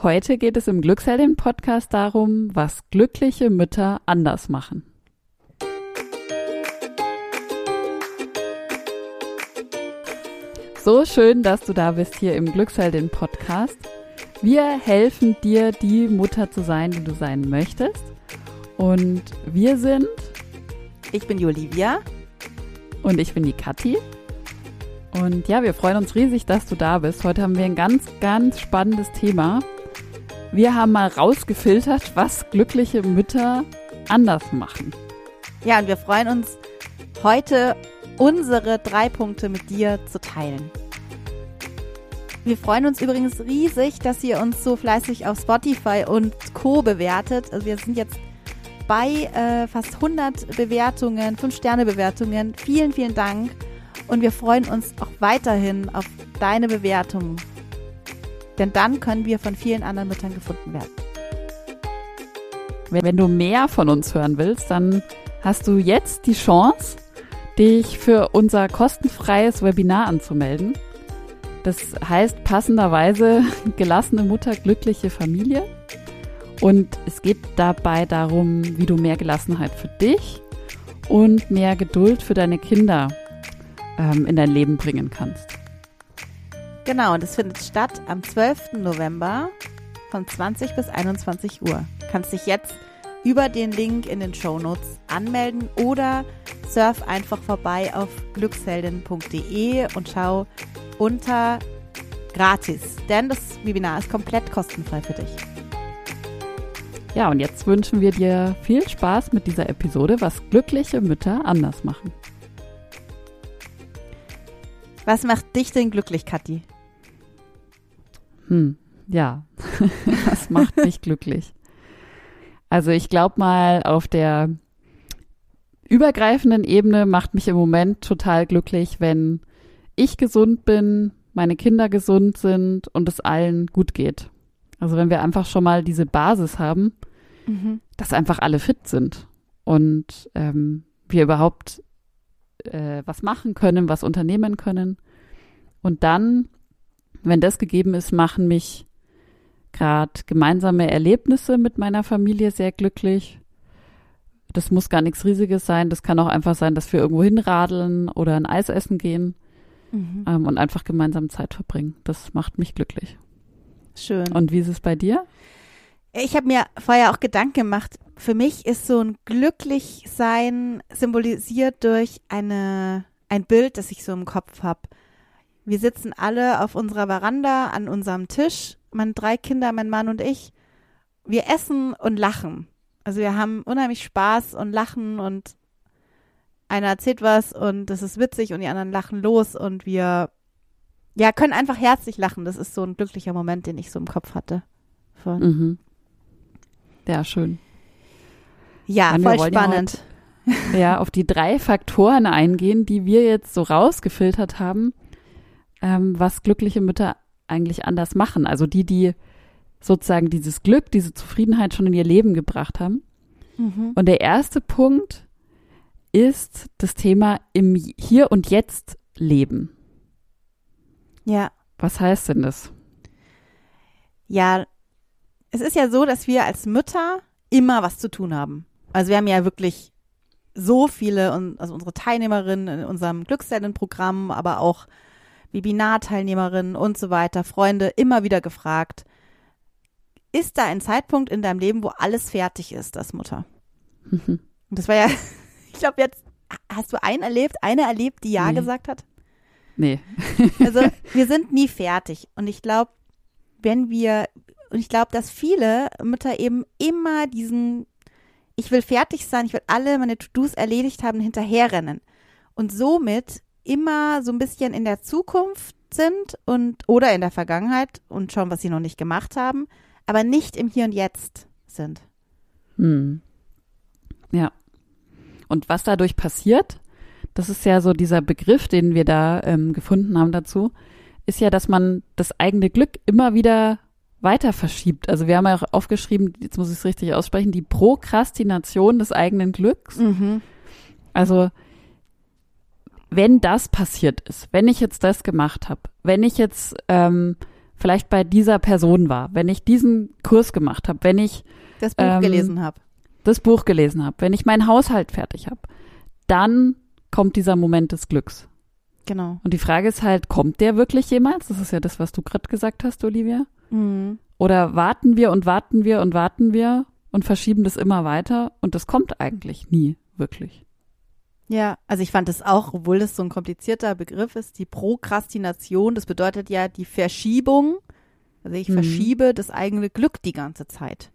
Heute geht es im Glücksheldin-Podcast darum, was glückliche Mütter anders machen. So schön, dass du da bist hier im Glücksheldin-Podcast. Wir helfen dir, die Mutter zu sein, die du sein möchtest. Und wir sind. Ich bin die Olivia. Und ich bin die Kathi. Und ja, wir freuen uns riesig, dass du da bist. Heute haben wir ein ganz, ganz spannendes Thema. Wir haben mal rausgefiltert, was glückliche Mütter anders machen. Ja, und wir freuen uns, heute unsere drei Punkte mit dir zu teilen. Wir freuen uns übrigens riesig, dass ihr uns so fleißig auf Spotify und Co. bewertet. Also wir sind jetzt bei äh, fast 100 Bewertungen, 5-Sterne-Bewertungen. Vielen, vielen Dank. Und wir freuen uns auch weiterhin auf deine Bewertungen. Denn dann können wir von vielen anderen Müttern gefunden werden. Wenn du mehr von uns hören willst, dann hast du jetzt die Chance, dich für unser kostenfreies Webinar anzumelden. Das heißt passenderweise gelassene Mutter, glückliche Familie. Und es geht dabei darum, wie du mehr Gelassenheit für dich und mehr Geduld für deine Kinder ähm, in dein Leben bringen kannst. Genau, und es findet statt am 12. November von 20 bis 21 Uhr. Du kannst dich jetzt über den Link in den Show Notes anmelden oder surf einfach vorbei auf glücksheldin.de und schau unter gratis, denn das Webinar ist komplett kostenfrei für dich. Ja, und jetzt wünschen wir dir viel Spaß mit dieser Episode, was glückliche Mütter anders machen. Was macht dich denn glücklich, Kathi? Hm, ja, was macht mich glücklich? Also ich glaube mal, auf der übergreifenden Ebene macht mich im Moment total glücklich, wenn ich gesund bin, meine Kinder gesund sind und es allen gut geht. Also wenn wir einfach schon mal diese Basis haben, mhm. dass einfach alle fit sind und ähm, wir überhaupt äh, was machen können, was unternehmen können. Und dann, wenn das gegeben ist, machen mich gerade gemeinsame Erlebnisse mit meiner Familie sehr glücklich. Das muss gar nichts Riesiges sein. Das kann auch einfach sein, dass wir irgendwo hinradeln oder ein Eis essen gehen mhm. ähm, und einfach gemeinsam Zeit verbringen. Das macht mich glücklich. Schön. Und wie ist es bei dir? Ich habe mir vorher auch Gedanken gemacht. Für mich ist so ein Glücklichsein symbolisiert durch eine, ein Bild, das ich so im Kopf habe. Wir sitzen alle auf unserer Veranda an unserem Tisch meine drei Kinder, mein Mann und ich, wir essen und lachen. Also wir haben unheimlich Spaß und lachen und einer erzählt was und das ist witzig und die anderen lachen los und wir ja können einfach herzlich lachen. Das ist so ein glücklicher Moment, den ich so im Kopf hatte. Von. Mhm. Ja, schön. Ja, Dann voll spannend. Ja, ja, auf die drei Faktoren eingehen, die wir jetzt so rausgefiltert haben, ähm, was glückliche Mütter eigentlich anders machen. Also die, die sozusagen dieses Glück, diese Zufriedenheit schon in ihr Leben gebracht haben. Mhm. Und der erste Punkt ist das Thema im Hier und Jetzt leben. Ja. Was heißt denn das? Ja, es ist ja so, dass wir als Mütter immer was zu tun haben. Also wir haben ja wirklich so viele, also unsere Teilnehmerinnen in unserem Glücksellenprogramm, aber auch Webinarteilnehmerinnen und so weiter, Freunde immer wieder gefragt, ist da ein Zeitpunkt in deinem Leben, wo alles fertig ist als Mutter? Mhm. Und das war ja, ich glaube jetzt, hast du einen erlebt, eine erlebt, die Ja nee. gesagt hat? Nee. also wir sind nie fertig. Und ich glaube, wenn wir, und ich glaube, dass viele Mütter eben immer diesen, ich will fertig sein, ich will alle meine To-Dos erledigt haben, hinterherrennen. Und somit immer so ein bisschen in der Zukunft sind und oder in der Vergangenheit und schauen, was sie noch nicht gemacht haben, aber nicht im Hier und Jetzt sind. Hm. Ja. Und was dadurch passiert, das ist ja so dieser Begriff, den wir da ähm, gefunden haben dazu, ist ja, dass man das eigene Glück immer wieder weiter verschiebt. Also wir haben ja auch aufgeschrieben, jetzt muss ich es richtig aussprechen, die Prokrastination des eigenen Glücks. Mhm. Also wenn das passiert ist, wenn ich jetzt das gemacht habe, wenn ich jetzt ähm, vielleicht bei dieser Person war, wenn ich diesen Kurs gemacht habe, wenn ich das Buch ähm, gelesen habe. das Buch gelesen habe, wenn ich meinen Haushalt fertig habe, dann kommt dieser Moment des Glücks. Genau. Und die Frage ist halt, kommt der wirklich jemals? Das ist ja das, was du gerade gesagt hast, Olivia. Mhm. Oder warten wir und warten wir und warten wir und verschieben das immer weiter und das kommt eigentlich nie wirklich. Ja, also ich fand es auch, obwohl das so ein komplizierter Begriff ist, die Prokrastination, das bedeutet ja die Verschiebung. Also ich Mhm. verschiebe das eigene Glück die ganze Zeit.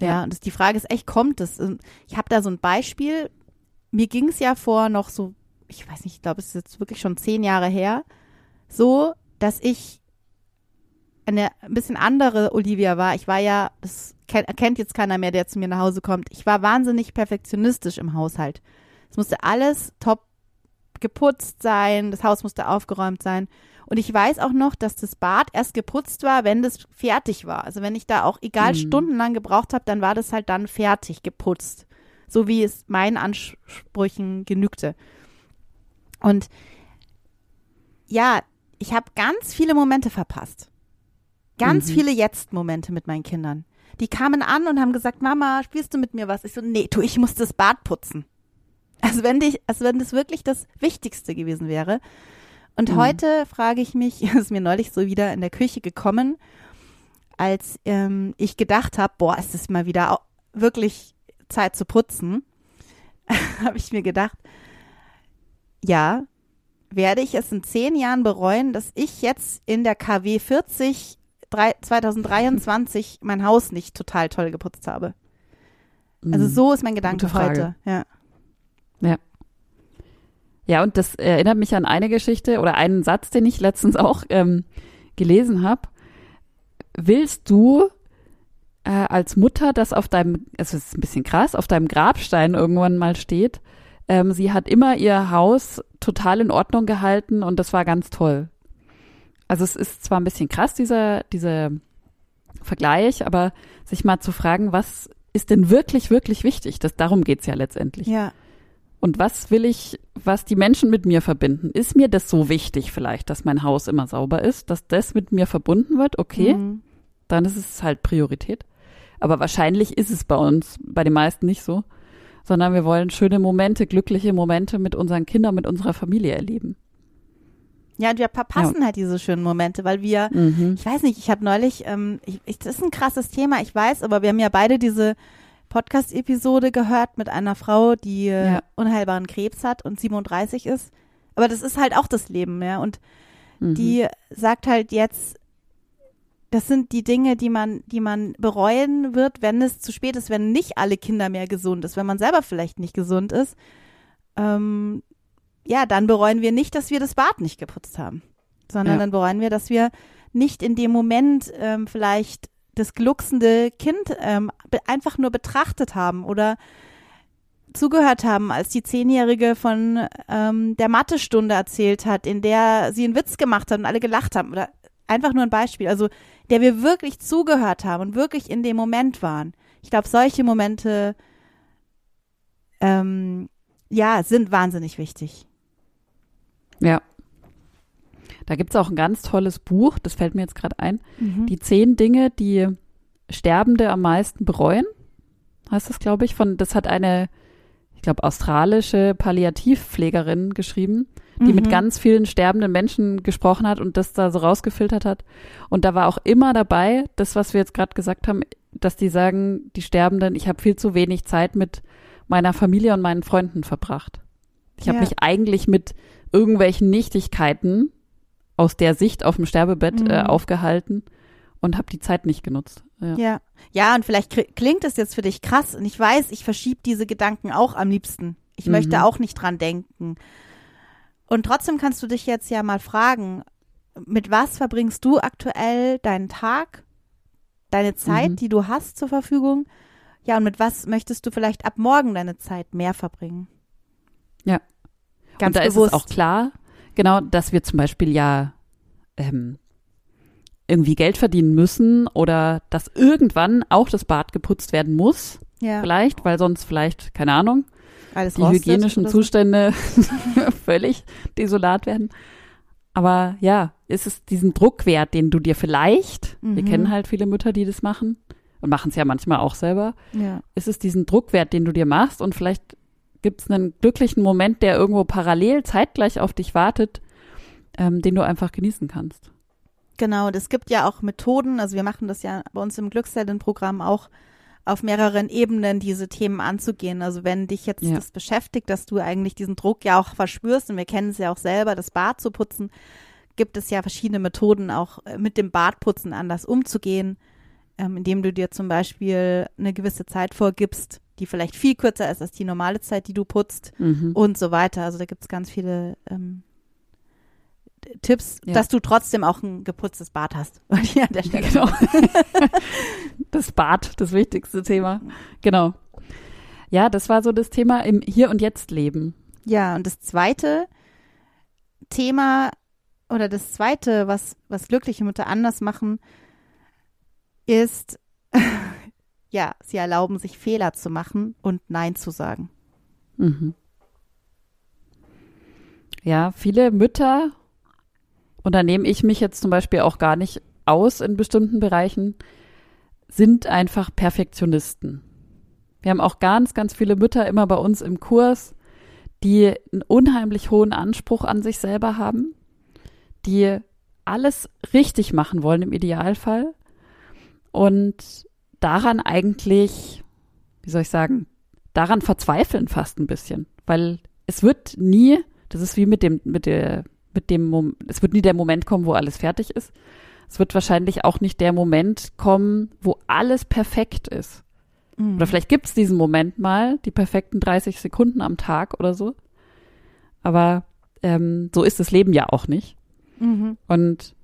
Ja, Ja. und das, die Frage ist echt, kommt es? Und Ich habe da so ein Beispiel. Mir ging es ja vor noch so, ich weiß nicht, ich glaube, es ist jetzt wirklich schon zehn Jahre her, so, dass ich eine ein bisschen andere Olivia war. Ich war ja, das kennt jetzt keiner mehr, der zu mir nach Hause kommt. Ich war wahnsinnig perfektionistisch im Haushalt. Es musste alles top geputzt sein, das Haus musste aufgeräumt sein. Und ich weiß auch noch, dass das Bad erst geputzt war, wenn das fertig war. Also wenn ich da auch egal Mhm. stundenlang gebraucht habe, dann war das halt dann fertig geputzt. So wie es meinen Ansprüchen genügte. Und ja, ich habe ganz viele Momente verpasst. Ganz Mhm. viele Jetzt-Momente mit meinen Kindern. Die kamen an und haben gesagt, Mama, spielst du mit mir was? Ich so, nee, du, ich muss das Bad putzen. Als wenn, dich, als wenn das wirklich das Wichtigste gewesen wäre. Und Mhm. heute frage ich mich, ist mir neulich so wieder in der Küche gekommen, als ähm, ich gedacht habe, boah, ist es mal wieder wirklich Zeit zu putzen, habe ich mir gedacht, ja, werde ich es in zehn Jahren bereuen, dass ich jetzt in der KW 40 drei- 2023 mein Haus nicht total toll geputzt habe. Also Mhm. so ist mein Gedanke heute. Ja. Ja, und das erinnert mich an eine Geschichte oder einen Satz, den ich letztens auch ähm, gelesen habe. Willst du äh, als Mutter, dass auf deinem, es ist ein bisschen krass, auf deinem Grabstein irgendwann mal steht, ähm, sie hat immer ihr Haus total in Ordnung gehalten und das war ganz toll. Also es ist zwar ein bisschen krass, dieser, dieser Vergleich, aber sich mal zu fragen, was ist denn wirklich, wirklich wichtig? Das, darum geht's ja letztendlich. Ja. Und was will ich, was die Menschen mit mir verbinden? Ist mir das so wichtig vielleicht, dass mein Haus immer sauber ist, dass das mit mir verbunden wird? Okay, Mhm. dann ist es halt Priorität. Aber wahrscheinlich ist es bei uns, bei den meisten nicht so, sondern wir wollen schöne Momente, glückliche Momente mit unseren Kindern, mit unserer Familie erleben. Ja, und wir verpassen halt diese schönen Momente, weil wir, Mhm. ich weiß nicht, ich habe neulich, ähm, ich, ich, das ist ein krasses Thema, ich weiß, aber wir haben ja beide diese Podcast-Episode gehört mit einer Frau, die äh, Ja. unheilbaren Krebs hat und 37 ist. Aber das ist halt auch das Leben, ja. Und Mhm. die sagt halt jetzt, das sind die Dinge, die man, die man bereuen wird, wenn es zu spät ist, wenn nicht alle Kinder mehr gesund ist, wenn man selber vielleicht nicht gesund ist. Ähm, ja, dann bereuen wir nicht, dass wir das Bad nicht geputzt haben, sondern Ja. dann bereuen wir, dass wir nicht in dem Moment ähm, vielleicht das glucksende Kind ähm, einfach nur betrachtet haben oder zugehört haben, als die Zehnjährige von ähm, der Mathestunde erzählt hat, in der sie einen Witz gemacht hat und alle gelacht haben. Oder einfach nur ein Beispiel. Also der wir wirklich zugehört haben und wirklich in dem Moment waren. Ich glaube, solche Momente ähm, ja, sind wahnsinnig wichtig. Ja. Da gibt's auch ein ganz tolles Buch, das fällt mir jetzt gerade ein. Mhm. Die zehn Dinge, die Sterbende am meisten bereuen, heißt das, glaube ich. Von, das hat eine, ich glaube, australische Palliativpflegerin geschrieben, die mit Mhm. ganz vielen sterbenden Menschen gesprochen hat und das da so rausgefiltert hat. Und da war auch immer dabei, das, was wir jetzt gerade gesagt haben, dass die sagen, die Sterbenden, ich habe viel zu wenig Zeit mit meiner Familie und meinen Freunden verbracht. Ich habe Ja. mich eigentlich mit irgendwelchen Nichtigkeiten aus der Sicht auf dem Sterbebett äh, Mhm. aufgehalten und habe die Zeit nicht genutzt. Ja. Ja. Ja, und vielleicht klingt es jetzt für dich krass und ich weiß, ich verschiebe diese Gedanken auch am liebsten. Ich Mhm. möchte auch nicht dran denken. Und trotzdem kannst du dich jetzt ja mal fragen, mit was verbringst du aktuell deinen Tag, deine Zeit, Mhm. die du hast zur Verfügung? Ja, und mit was möchtest du vielleicht ab morgen deine Zeit mehr verbringen? Ja. Ganz und da bewusst. ist es auch klar, genau, dass wir zum Beispiel ja ähm, irgendwie Geld verdienen müssen oder dass irgendwann auch das Bad geputzt werden muss, ja, vielleicht, weil sonst vielleicht, keine Ahnung, alles die hygienischen so. Zustände völlig desolat werden. Aber ja, ist es diesen Druckwert, den du dir vielleicht, Mhm. wir kennen halt viele Mütter, die das machen und machen es ja manchmal auch selber, Ja. ist es diesen Druckwert, den du dir machst und vielleicht gibt es einen glücklichen Moment, der irgendwo parallel zeitgleich auf dich wartet, ähm, den du einfach genießen kannst. Genau, und es gibt ja auch Methoden, also wir machen das ja bei uns im Glückshelden-Programm auch auf mehreren Ebenen, diese Themen anzugehen. Also wenn dich jetzt Ja. das beschäftigt, dass du eigentlich diesen Druck ja auch verspürst, und wir kennen es ja auch selber, das Bad zu putzen, gibt es ja verschiedene Methoden, auch äh, mit dem Badputzen anders umzugehen, ähm, indem du dir zum Beispiel eine gewisse Zeit vorgibst, die vielleicht viel kürzer ist als die normale Zeit, die du putzt Mhm. und so weiter. Also da gibt es ganz viele ähm, Tipps, Ja. dass du trotzdem auch ein geputztes Bad hast. An der Ja, genau. das Bad, das wichtigste Thema. Genau. Ja, das war so das Thema im Hier und Jetzt Leben. Ja, und das zweite Thema oder das zweite, was, was glückliche Mütter anders machen, ist, ja, sie erlauben sich Fehler zu machen und Nein zu sagen. Mhm. Ja, viele Mütter, und da nehme ich mich jetzt zum Beispiel auch gar nicht aus in bestimmten Bereichen, sind einfach Perfektionisten. Wir haben auch ganz, ganz viele Mütter immer bei uns im Kurs, die einen unheimlich hohen Anspruch an sich selber haben, die alles richtig machen wollen im Idealfall und daran eigentlich, wie soll ich sagen, daran verzweifeln fast ein bisschen, weil es wird nie, das ist wie mit dem, mit der, mit dem, Mom- es wird nie der Moment kommen, wo alles fertig ist. Es wird wahrscheinlich auch nicht der Moment kommen, wo alles perfekt ist. Oder vielleicht gibt es diesen Moment mal, die perfekten 30 Sekunden am Tag oder so. Aber ähm, so ist das Leben ja auch nicht. Mhm. Und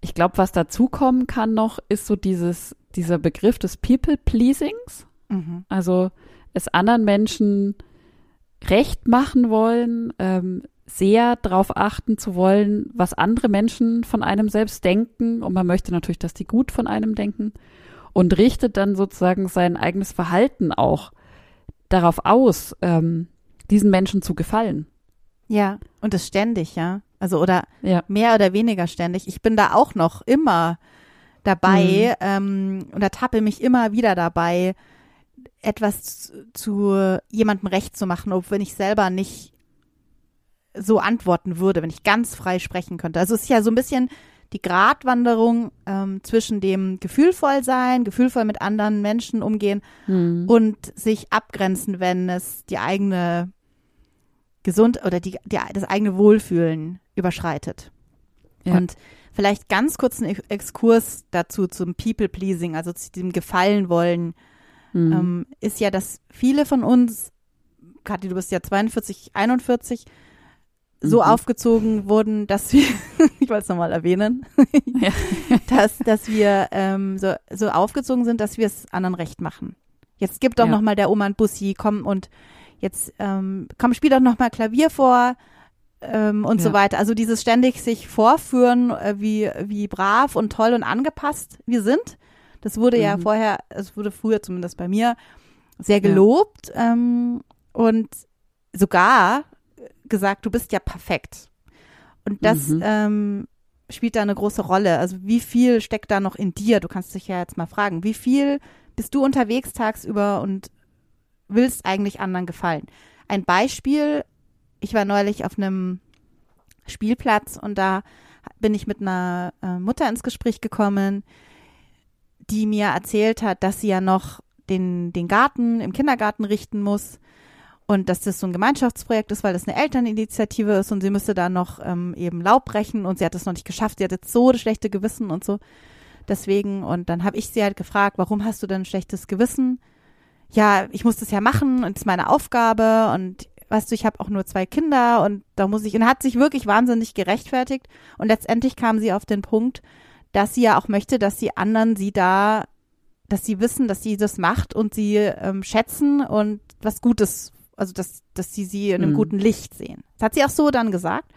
ich glaube, was dazukommen kann noch, ist so dieses, dieser Begriff des People-Pleasings. Mhm. Also es anderen Menschen recht machen wollen, ähm, sehr darauf achten zu wollen, was andere Menschen von einem selbst denken. Und man möchte natürlich, dass die gut von einem denken. Und richtet dann sozusagen sein eigenes Verhalten auch darauf aus, ähm, diesen Menschen zu gefallen. Ja, und das ständig, ja. Also oder Ja. mehr oder weniger ständig. Ich bin da auch noch immer dabei ähm, und ertappe mich immer wieder dabei, etwas zu, zu jemandem recht zu machen, ob wenn ich selber nicht so antworten würde, wenn ich ganz frei sprechen könnte. Also es ist ja so ein bisschen die Gratwanderung ähm, zwischen dem gefühlvoll sein, gefühlvoll mit anderen Menschen umgehen Hm. und sich abgrenzen, wenn es die eigene gesund oder die, die, das eigene Wohlfühlen überschreitet. Ja. Und vielleicht ganz kurz einen Ex- Exkurs dazu zum People-Pleasing, also zu dem Gefallen wollen, Hm. ähm, ist ja, dass viele von uns, Kathi, du bist ja 42, 41, so Mhm. aufgezogen wurden, dass wir, ich wollte es nochmal erwähnen, Ja. dass, dass wir ähm, so, so aufgezogen sind, dass wir es anderen recht machen. Jetzt gib doch Ja. noch mal der Oma ein Bussi, komm und jetzt ähm, komm, spiel doch noch mal Klavier vor ähm, und so Ja. weiter. Also dieses ständig sich vorführen, äh, wie, wie brav und toll und angepasst wir sind. Das wurde ja Mhm. vorher, es wurde früher zumindest bei mir sehr gelobt ähm, und sogar gesagt, du bist ja perfekt. Und das Mhm. ähm, spielt da eine große Rolle. Also wie viel steckt da noch in dir? Du kannst dich ja jetzt mal fragen, wie viel bist du unterwegs tagsüber und willst eigentlich anderen gefallen? Ein Beispiel, ich war neulich auf einem Spielplatz und da bin ich mit einer äh, Mutter ins Gespräch gekommen, die mir erzählt hat, dass sie ja noch den, den Garten im Kindergarten richten muss und dass das so ein Gemeinschaftsprojekt ist, weil das eine Elterninitiative ist und sie müsste da noch ähm, eben Laub brechen und sie hat es noch nicht geschafft. Sie hat jetzt so das schlechte Gewissen und so. Deswegen, und dann habe ich sie halt gefragt, warum hast du denn ein schlechtes Gewissen? Ja, ich muss das ja machen und es ist meine Aufgabe und weißt du, ich habe auch nur zwei Kinder und da muss ich, und hat sich wirklich wahnsinnig gerechtfertigt und letztendlich kam sie auf den Punkt, dass sie ja auch möchte, dass die anderen sie da, dass sie wissen, dass sie das macht und sie ähm, schätzen und was Gutes, also dass, dass sie sie in einem Mhm. guten Licht sehen. Das hat sie auch so dann gesagt.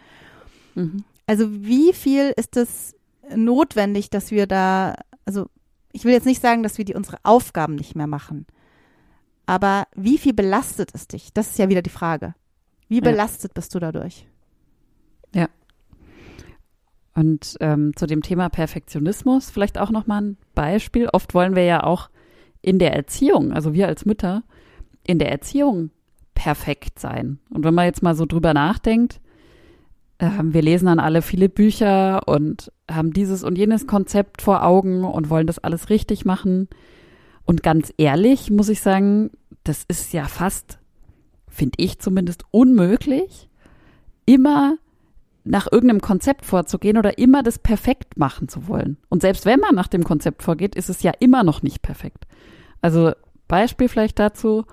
Mhm. Also wie viel ist es notwendig, dass wir da, also ich will jetzt nicht sagen, dass wir die unsere Aufgaben nicht mehr machen, aber wie viel belastet es dich? Das ist ja wieder die Frage. Wie Ja. belastet bist du dadurch? Und ähm, zu dem Thema Perfektionismus vielleicht auch nochmal ein Beispiel. Oft wollen wir ja auch in der Erziehung, also wir als Mütter, in der Erziehung perfekt sein. Und wenn man jetzt mal so drüber nachdenkt, äh, wir lesen dann alle viele Bücher und haben dieses und jenes Konzept vor Augen und wollen das alles richtig machen. Und ganz ehrlich muss ich sagen, das ist ja fast, finde ich zumindest, unmöglich, immer nach irgendeinem Konzept vorzugehen oder immer das perfekt machen zu wollen. Und selbst wenn man nach dem Konzept vorgeht, ist es ja immer noch nicht perfekt. Also Beispiel vielleicht dazu,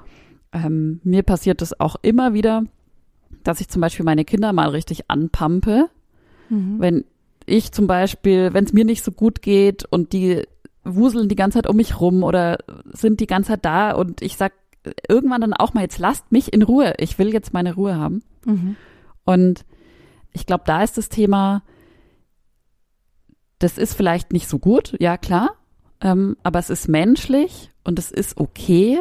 ähm, mir passiert es auch immer wieder, dass ich zum Beispiel meine Kinder mal richtig anpampe, mhm. wenn ich zum Beispiel, wenn es mir nicht so gut geht und die wuseln die ganze Zeit um mich rum oder sind die ganze Zeit da und ich sag irgendwann dann auch mal, jetzt lasst mich in Ruhe, ich will jetzt meine Ruhe haben. Mhm. Und ich glaube, da ist das Thema, das ist vielleicht nicht so gut, ja klar, ähm, aber es ist menschlich und es ist okay.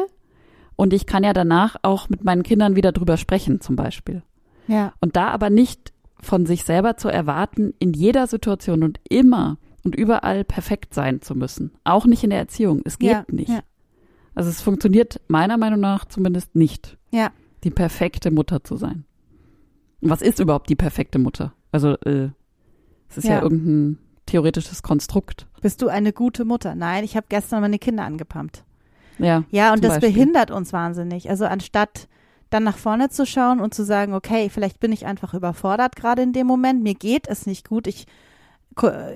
Und ich kann ja danach auch mit meinen Kindern wieder drüber sprechen, zum Beispiel. Ja. Und da aber nicht von sich selber zu erwarten, in jeder Situation und immer und überall perfekt sein zu müssen. Auch nicht in der Erziehung. Es geht ja, nicht. Ja. Also es funktioniert meiner Meinung nach zumindest nicht, ja. die perfekte Mutter zu sein. Was ist überhaupt die perfekte Mutter? Also äh, es ist ja. ja irgendein theoretisches Konstrukt. Bist du eine gute Mutter? Nein, ich habe gestern meine Kinder angepumpt. Ja. Ja, und das Beispiel. behindert uns wahnsinnig. Also anstatt dann nach vorne zu schauen und zu sagen, okay, vielleicht bin ich einfach überfordert gerade in dem Moment, mir geht es nicht gut, ich,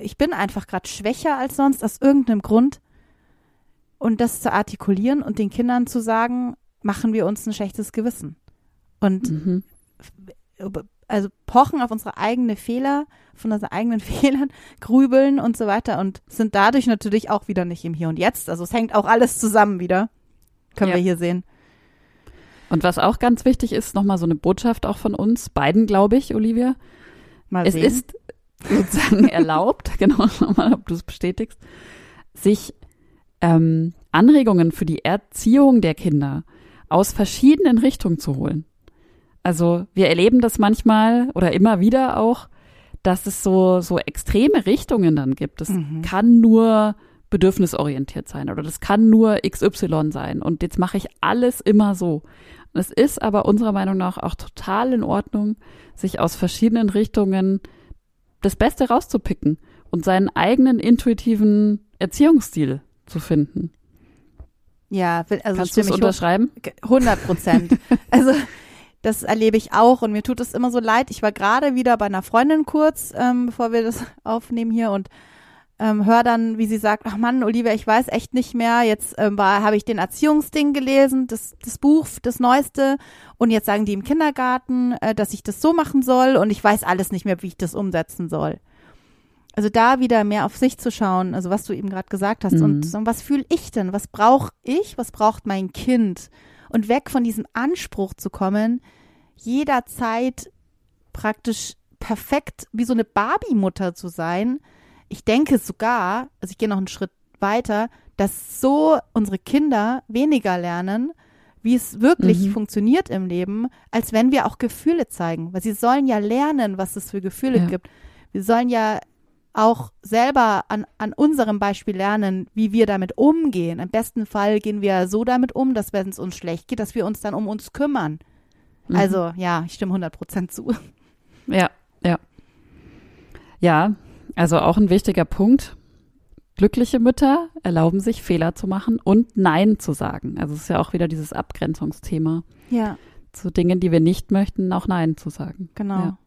ich bin einfach gerade schwächer als sonst aus irgendeinem Grund. Und das zu artikulieren und den Kindern zu sagen, machen wir uns ein schlechtes Gewissen. Und mhm also pochen auf unsere eigenen Fehler, von unseren eigenen Fehlern, grübeln und so weiter und sind dadurch natürlich auch wieder nicht im Hier und Jetzt. Also es hängt auch alles zusammen wieder. Können ja. wir hier sehen. Und was auch ganz wichtig ist, nochmal so eine Botschaft auch von uns, beiden, glaube ich, Olivia. Mal es sehen. ist sozusagen erlaubt, genau, nochmal, ob du es bestätigst, sich ähm, Anregungen für die Erziehung der Kinder aus verschiedenen Richtungen zu holen. Also wir erleben das manchmal oder immer wieder auch, dass es so, so extreme Richtungen dann gibt. Das mhm. kann nur bedürfnisorientiert sein oder das kann nur XY sein. Und jetzt mache ich alles immer so. Und es ist aber unserer Meinung nach auch total in Ordnung, sich aus verschiedenen Richtungen das Beste rauszupicken und seinen eigenen intuitiven Erziehungsstil zu finden. Ja, also kannst du es unterschreiben? 100 Prozent. also das erlebe ich auch und mir tut es immer so leid. Ich war gerade wieder bei einer Freundin kurz, ähm, bevor wir das aufnehmen hier und ähm, höre dann, wie sie sagt, ach Mann, Olivia, ich weiß echt nicht mehr. Jetzt ähm, habe ich den Erziehungsding gelesen, das, das Buch, das Neueste. Und jetzt sagen die im Kindergarten, äh, dass ich das so machen soll und ich weiß alles nicht mehr, wie ich das umsetzen soll. Also da wieder mehr auf sich zu schauen, also was du eben gerade gesagt hast. Mhm. Und, und was fühle ich denn? Was brauche ich? Was braucht mein Kind? und weg von diesem Anspruch zu kommen, jederzeit praktisch perfekt wie so eine Barbie-Mutter zu sein. Ich denke sogar, also ich gehe noch einen Schritt weiter, dass so unsere Kinder weniger lernen, wie es wirklich mhm. funktioniert im Leben, als wenn wir auch Gefühle zeigen. Weil sie sollen ja lernen, was es für Gefühle ja. gibt. Wir sollen ja auch selber an, an unserem Beispiel lernen, wie wir damit umgehen. Im besten Fall gehen wir so damit um, dass wenn es uns schlecht geht, dass wir uns dann um uns kümmern. Mhm. Also ja, ich stimme 100 Prozent zu. Ja, ja. Ja, also auch ein wichtiger Punkt. Glückliche Mütter erlauben sich Fehler zu machen und Nein zu sagen. Also es ist ja auch wieder dieses Abgrenzungsthema. Ja. Zu Dingen, die wir nicht möchten, auch Nein zu sagen. Genau. Ja,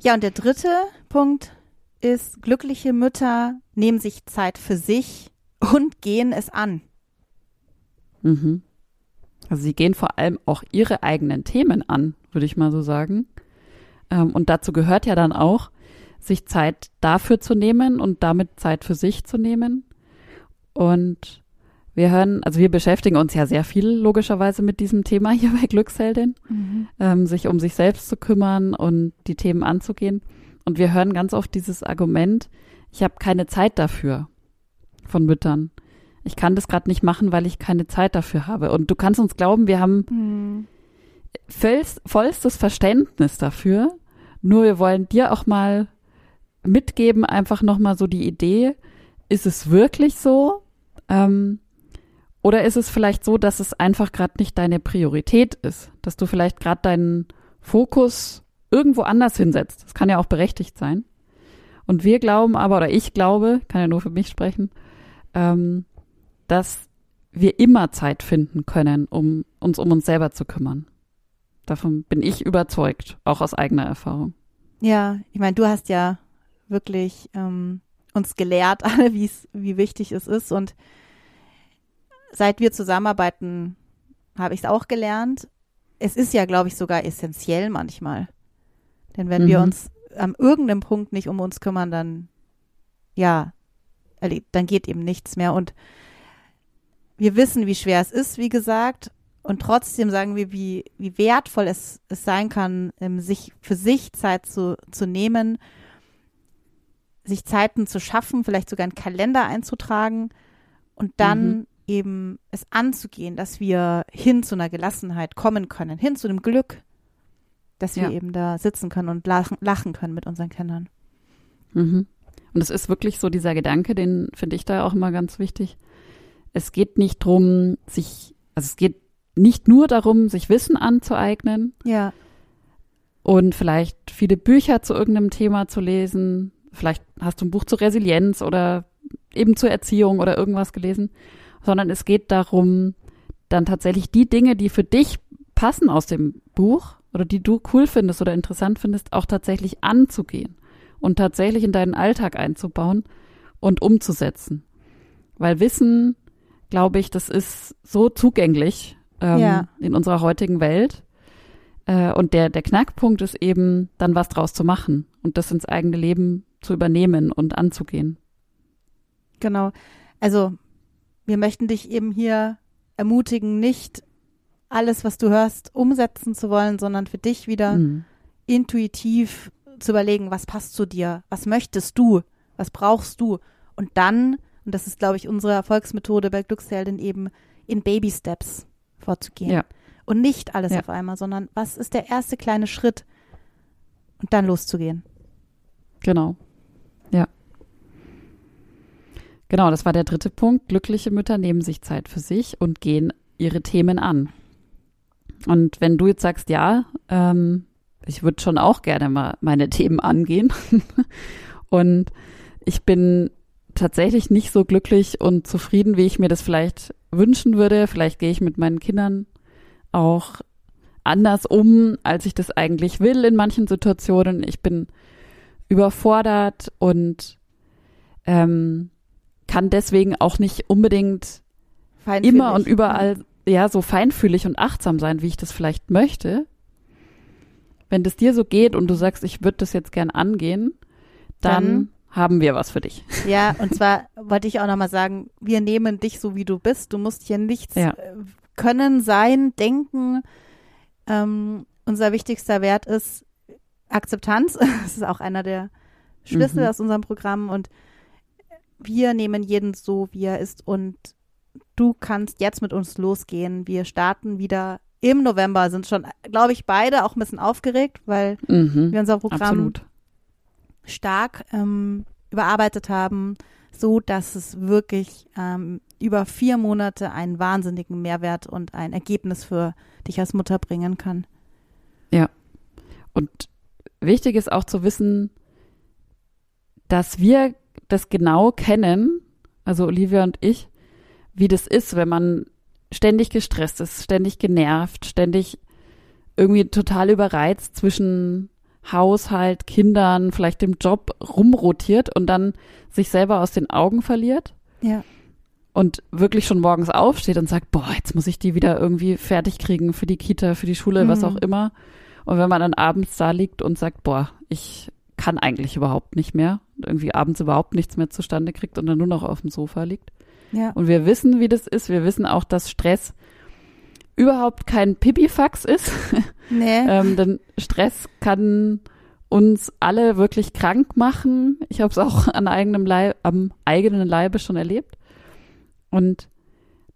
ja und der dritte Punkt ist, glückliche Mütter nehmen sich Zeit für sich und gehen es an. Mhm. Also sie gehen vor allem auch ihre eigenen Themen an, würde ich mal so sagen. Ähm, und dazu gehört ja dann auch, sich Zeit dafür zu nehmen und damit Zeit für sich zu nehmen. Und wir hören, also wir beschäftigen uns ja sehr viel logischerweise mit diesem Thema hier bei Glücksheldin, mhm. ähm, sich um sich selbst zu kümmern und die Themen anzugehen. Und wir hören ganz oft dieses Argument, ich habe keine Zeit dafür von Müttern. Ich kann das gerade nicht machen, weil ich keine Zeit dafür habe. Und du kannst uns glauben, wir haben mhm. vollst, vollstes Verständnis dafür. Nur wir wollen dir auch mal mitgeben, einfach nochmal so die Idee, ist es wirklich so? Ähm, oder ist es vielleicht so, dass es einfach gerade nicht deine Priorität ist, dass du vielleicht gerade deinen Fokus irgendwo anders hinsetzt? Das kann ja auch berechtigt sein. Und wir glauben aber, oder ich glaube, kann ja nur für mich sprechen, ähm, dass wir immer Zeit finden können, um uns um uns selber zu kümmern. Davon bin ich überzeugt, auch aus eigener Erfahrung. Ja, ich meine, du hast ja wirklich ähm, uns gelehrt, alle, wie wie wichtig es ist. Und seit wir zusammenarbeiten, habe ich es auch gelernt. Es ist ja, glaube ich, sogar essentiell manchmal. Denn wenn mhm. wir uns an irgendeinem Punkt nicht um uns kümmern, dann ja, dann geht eben nichts mehr. Und wir wissen, wie schwer es ist, wie gesagt. Und trotzdem sagen wir, wie, wie wertvoll es, es sein kann, sich für sich Zeit zu, zu nehmen, sich Zeiten zu schaffen, vielleicht sogar einen Kalender einzutragen und dann mhm. eben es anzugehen, dass wir hin zu einer Gelassenheit kommen können, hin zu dem Glück, dass wir ja. eben da sitzen können und lachen, lachen können mit unseren Kindern. Mhm. Und es ist wirklich so dieser Gedanke, den finde ich da auch immer ganz wichtig. Es geht nicht drum, sich, also es geht nicht nur darum, sich Wissen anzueignen. Ja. Und vielleicht viele Bücher zu irgendeinem Thema zu lesen. Vielleicht hast du ein Buch zur Resilienz oder eben zur Erziehung oder irgendwas gelesen. Sondern es geht darum, dann tatsächlich die Dinge, die für dich passen aus dem Buch oder die du cool findest oder interessant findest, auch tatsächlich anzugehen und tatsächlich in deinen Alltag einzubauen und umzusetzen. Weil Wissen, glaube ich, das ist so zugänglich ähm, ja. in unserer heutigen Welt. Äh, und der, der Knackpunkt ist eben, dann was draus zu machen und das ins eigene Leben zu übernehmen und anzugehen. Genau. Also, wir möchten dich eben hier ermutigen, nicht alles, was du hörst, umsetzen zu wollen, sondern für dich wieder mhm. intuitiv zu überlegen, was passt zu dir, was möchtest du, was brauchst du und dann, und das ist, glaube ich, unsere Erfolgsmethode bei Glücksheldin eben in Baby Steps vorzugehen. Ja. Und nicht alles ja. auf einmal, sondern was ist der erste kleine Schritt und dann loszugehen. Genau. Ja. Genau, das war der dritte Punkt. Glückliche Mütter nehmen sich Zeit für sich und gehen ihre Themen an. Und wenn du jetzt sagst, ja, ähm, ich würde schon auch gerne mal meine Themen angehen. und ich bin tatsächlich nicht so glücklich und zufrieden, wie ich mir das vielleicht wünschen würde. Vielleicht gehe ich mit meinen Kindern auch anders um, als ich das eigentlich will in manchen Situationen. Ich bin überfordert und ähm, kann deswegen auch nicht unbedingt immer und überall ja so feinfühlig und achtsam sein, wie ich das vielleicht möchte. Wenn das dir so geht und du sagst, ich würde das jetzt gern angehen, dann, dann haben wir was für dich. Ja, und zwar wollte ich auch nochmal sagen, wir nehmen dich so, wie du bist. Du musst hier nichts ja. Äh, können, sein, denken. Ähm, unser wichtigster Wert ist Akzeptanz. Das ist auch einer der Schlüssel mhm. aus unserem Programm. Und wir nehmen jeden so, wie er ist. Und du kannst jetzt mit uns losgehen. Wir starten wieder im November, sind schon, glaube ich, beide auch ein bisschen aufgeregt, weil mhm. wir unser Programm Absolut stark ähm, überarbeitet haben, so dass es wirklich ähm, über vier Monate einen wahnsinnigen Mehrwert und ein Ergebnis für dich als Mutter bringen kann. Ja. Und wichtig ist auch zu wissen, dass wir das genau kennen, also Olivia und ich, wie das ist, wenn man ständig gestresst ist, ständig genervt, ständig irgendwie total überreizt zwischen Haushalt, Kindern, vielleicht dem Job rumrotiert und dann sich selber aus den Augen verliert. Ja. Und wirklich schon morgens aufsteht und sagt, boah, jetzt muss ich die wieder irgendwie fertig kriegen für die Kita, für die Schule, mhm. was auch immer. Und wenn man dann abends da liegt und sagt, boah, ich kann eigentlich überhaupt nicht mehr, irgendwie abends überhaupt nichts mehr zustande kriegt und dann nur noch auf dem Sofa liegt. Ja. Und wir wissen, wie das ist. Wir wissen auch, dass Stress überhaupt kein Pipifax ist. Nee. ähm, denn Stress kann uns alle wirklich krank machen. Ich habe es auch an eigenem Leib, am eigenen Leibe schon erlebt. Und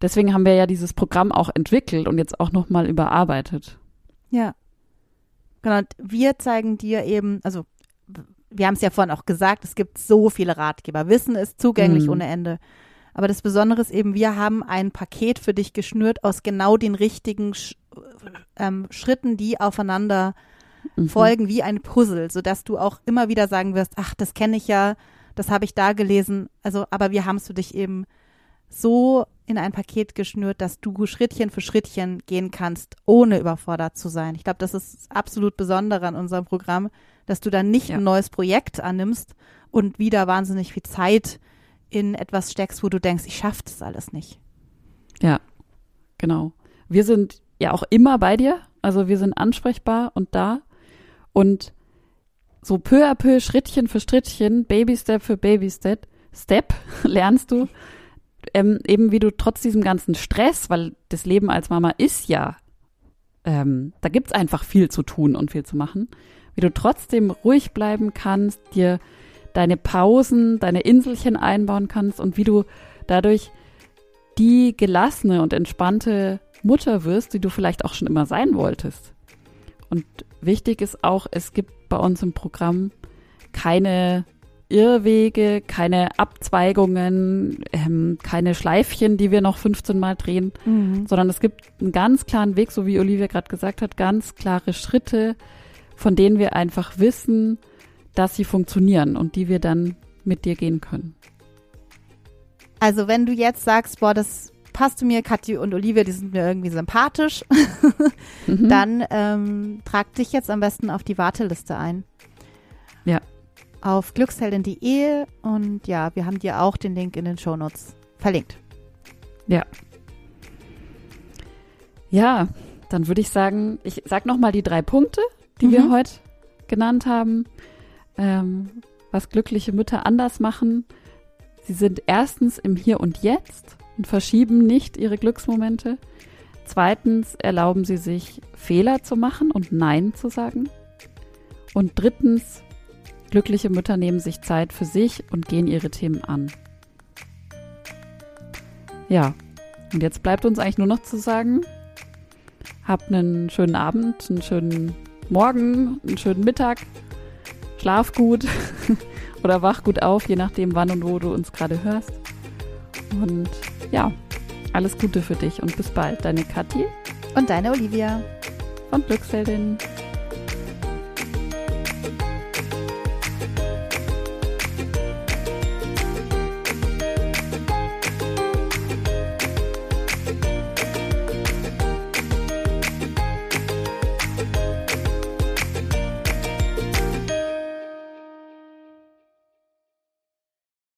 deswegen haben wir ja dieses Programm auch entwickelt und jetzt auch nochmal überarbeitet. Ja. Genau. Wir zeigen dir eben, also wir haben es ja vorhin auch gesagt, es gibt so viele Ratgeber. Wissen ist zugänglich Mhm. ohne Ende. Aber das Besondere ist eben, wir haben ein Paket für dich geschnürt aus genau den richtigen Sch ähm, Schritten, die aufeinander Mhm. folgen wie ein Puzzle, sodass du auch immer wieder sagen wirst, ach, das kenne ich ja, das habe ich da gelesen. Also, aber wir haben es für dich eben so in ein Paket geschnürt, dass du Schrittchen für Schrittchen gehen kannst, ohne überfordert zu sein. Ich glaube, das ist absolut Besondere an unserem Programm, dass du dann nicht Ja. ein neues Projekt annimmst und wieder wahnsinnig viel Zeit in etwas steckst, wo du denkst, ich schaffe das alles nicht. Ja, genau. Wir sind ja auch immer bei dir. Also wir sind ansprechbar und da. Und so peu à peu, Schrittchen für Schrittchen, Baby Step für Baby Step, Step lernst du ähm, eben, wie du trotz diesem ganzen Stress, weil das Leben als Mama ist ja, ähm, da gibt's einfach viel zu tun und viel zu machen, wie du trotzdem ruhig bleiben kannst, dir deine Pausen, deine Inselchen einbauen kannst und wie du dadurch die gelassene und entspannte Mutter wirst, die du vielleicht auch schon immer sein wolltest. Und wichtig ist auch, es gibt bei uns im Programm keine Irrwege, keine Abzweigungen, ähm, keine Schleifchen, die wir noch 15 Mal drehen, sondern es gibt einen ganz klaren Weg, so wie Olivia gerade gesagt hat, ganz klare Schritte, von denen wir einfach wissen, dass sie funktionieren und die wir dann mit dir gehen können. Also wenn du jetzt sagst, boah, das passt zu mir, Kathi und Olivia, die sind mir irgendwie sympathisch, Mhm. dann ähm, trag dich jetzt am besten auf die Warteliste ein. Ja. Auf glücksheldin.de und ja, wir haben dir auch den Link in den Shownotes verlinkt. Ja, dann würde ich sagen, ich sag noch mal die drei Punkte, die Mhm. wir heute genannt haben. Ähm, was glückliche Mütter anders machen. Sie sind erstens im Hier und Jetzt und verschieben nicht ihre Glücksmomente. Zweitens erlauben sie sich Fehler zu machen und Nein zu sagen. Und drittens, glückliche Mütter nehmen sich Zeit für sich und gehen ihre Themen an. Ja, und jetzt bleibt uns eigentlich nur noch zu sagen, Habt einen schönen Abend, einen schönen Morgen, einen schönen Mittag. Schlaf gut oder wach gut auf, je nachdem, wann und wo du uns gerade hörst. Und ja, alles Gute für dich und bis bald. Deine Kathi Und deine Olivia. von Glücksheldin.